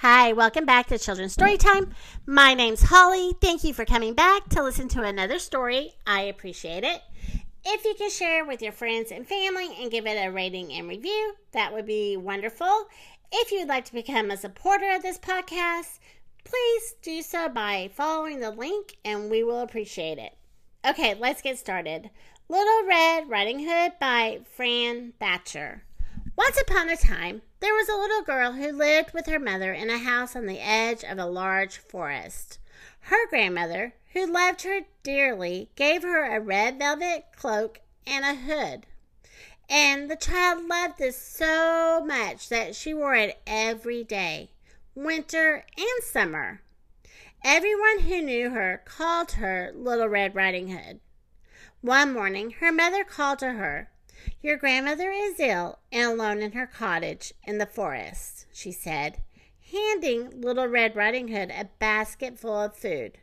Hi, welcome back to Children's Storytime. My name's Holly. Thank you for coming back to listen to another story. I appreciate it. If you can share with your friends and family and give it a rating and review, that would be wonderful. If you'd like to become a supporter of this podcast, please do so by following the link and we will appreciate it. Okay, let's get started. Little Red Riding Hood by Fran Thatcher. Once upon a time, there was a little girl who lived with her mother in a house on the edge of a large forest. Her grandmother, who loved her dearly, gave her a red velvet cloak and a hood. And the child loved this so much that she wore it every day, winter and summer. Everyone who knew her called her Little Red Riding Hood. One morning, her mother called to her. Your grandmother is ill and alone in her cottage in the forest, she said, handing Little Red Riding Hood a basket full of food.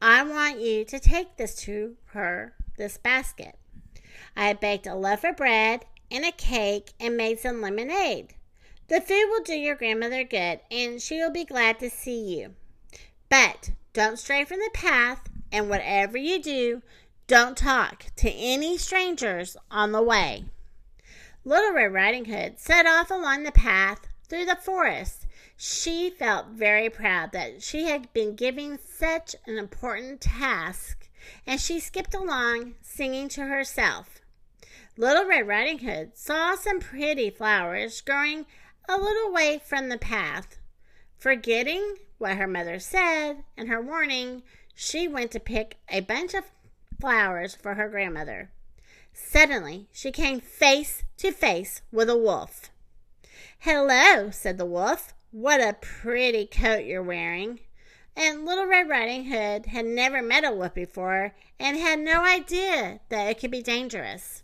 I want you to take this to her, this basket. I have baked a loaf of bread and a cake and made some lemonade. The food will do your grandmother good, and she will be glad to see you. But don't stray from the path, and whatever you do, don't talk to any strangers on the way. Little Red Riding Hood set off along the path through the forest. She felt very proud that she had been given such an important task, and she skipped along, singing to herself. Little Red Riding Hood saw some pretty flowers growing a little way from the path. Forgetting what her mother said and her warning, she went to pick a bunch of flowers for her grandmother. Suddenly, she came face to face with a wolf. Hello, said the wolf. What a pretty coat you're wearing. And Little Red Riding Hood had never met a wolf before and had no idea that it could be dangerous.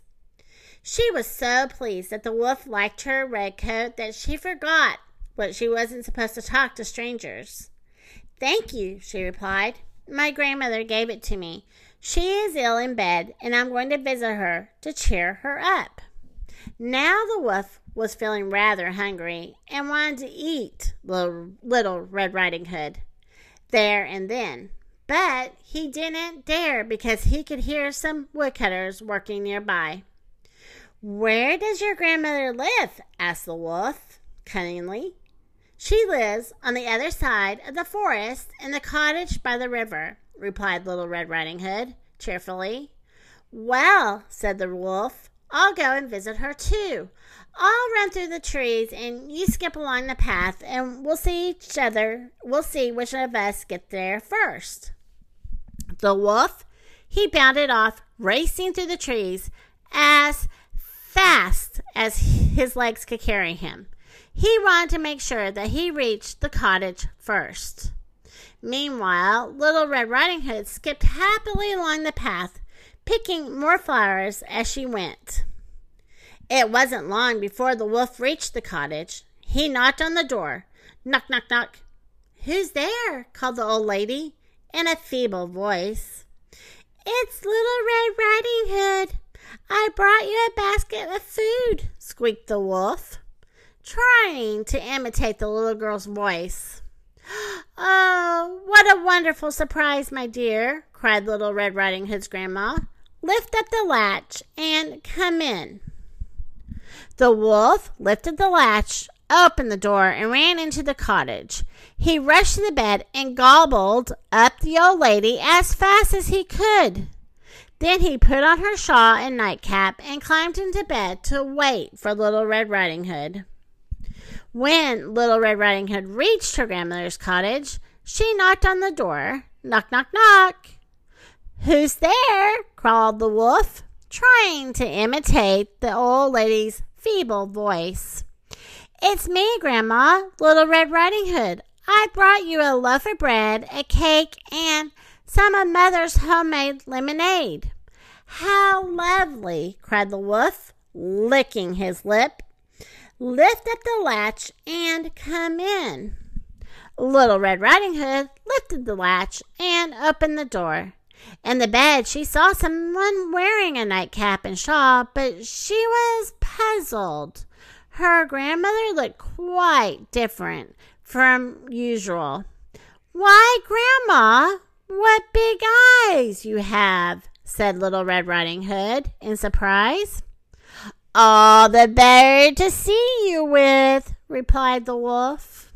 She was so pleased that the wolf liked her red coat that she forgot what she wasn't supposed to talk to strangers. Thank you, she replied. My grandmother gave it to me. She is ill in bed, and I'm going to visit her to cheer her up. Now the wolf was feeling rather hungry and wanted to eat little, little Red Riding Hood there and then. But he didn't dare because he could hear some woodcutters working nearby. Where does your grandmother live? asked the wolf cunningly. She lives on the other side of the forest in the cottage by the river replied Little Red Riding Hood cheerfully. Well, said the wolf, I'll go and visit her too. I'll run through the trees and you skip along the path and we'll see each other. We'll see which of us get there first. The wolf, he bounded off, racing through the trees as fast as his legs could carry him. He wanted to make sure that he reached the cottage first. Meanwhile, Little Red Riding Hood skipped happily along the path, picking more flowers as she went. It wasn't long before the wolf reached the cottage. He knocked on the door. Knock, knock, knock. Who's there? called the old lady in a feeble voice. It's Little Red Riding Hood. I brought you a basket of food, squeaked the wolf, trying to imitate the little girl's voice. Oh, what a wonderful surprise, my dear, cried Little Red Riding Hood's grandma. Lift up the latch and come in. The wolf lifted the latch, opened the door, and ran into the cottage. He rushed to the bed and gobbled up the old lady as fast as he could. Then he put on her shawl and nightcap and climbed into bed to wait for Little Red Riding Hood. When Little Red Riding Hood reached her grandmother's cottage, she knocked on the door. Knock, knock, knock. Who's there? called the wolf, trying to imitate the old lady's feeble voice. It's me, Grandma, Little Red Riding Hood. I brought you a loaf of bread, a cake, and some of Mother's homemade lemonade. How lovely, cried the wolf, licking his lip lift up the latch and come in. Little Red Riding Hood lifted the latch and opened the door. In the bed, she saw someone wearing a nightcap and shawl, but she was puzzled. her grandmother looked quite different from usual. Why, Grandma, what big eyes you have, said Little Red Riding Hood in surprise. All the better to see you with, replied the wolf.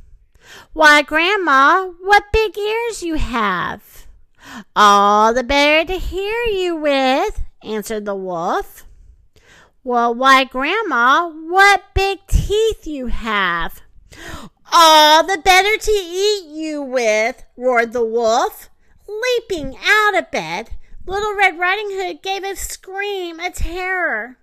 Why, Grandma, what big ears you have. All the better to hear you with, answered the wolf. Well, why, Grandma, what big teeth you have. All the better to eat you with, roared the wolf. Leaping out of bed, Little Red Riding Hood gave a scream of terror.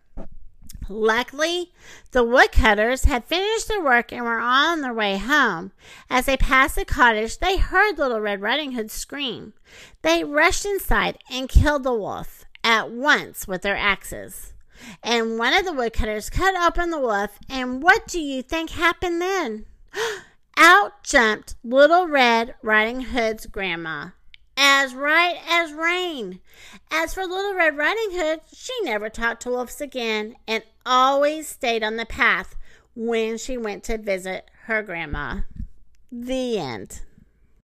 Luckily, the woodcutters had finished their work and were on their way home. As they passed the cottage, they heard Little Red Riding Hood scream. They rushed inside and killed the wolf at once with their axes. And one of the woodcutters cut open the wolf, and what do you think happened then? Out jumped Little Red Riding Hood's grandma as right as rain. As for Little Red Riding Hood, she never talked to wolves again and always stayed on the path when she went to visit her grandma. The end.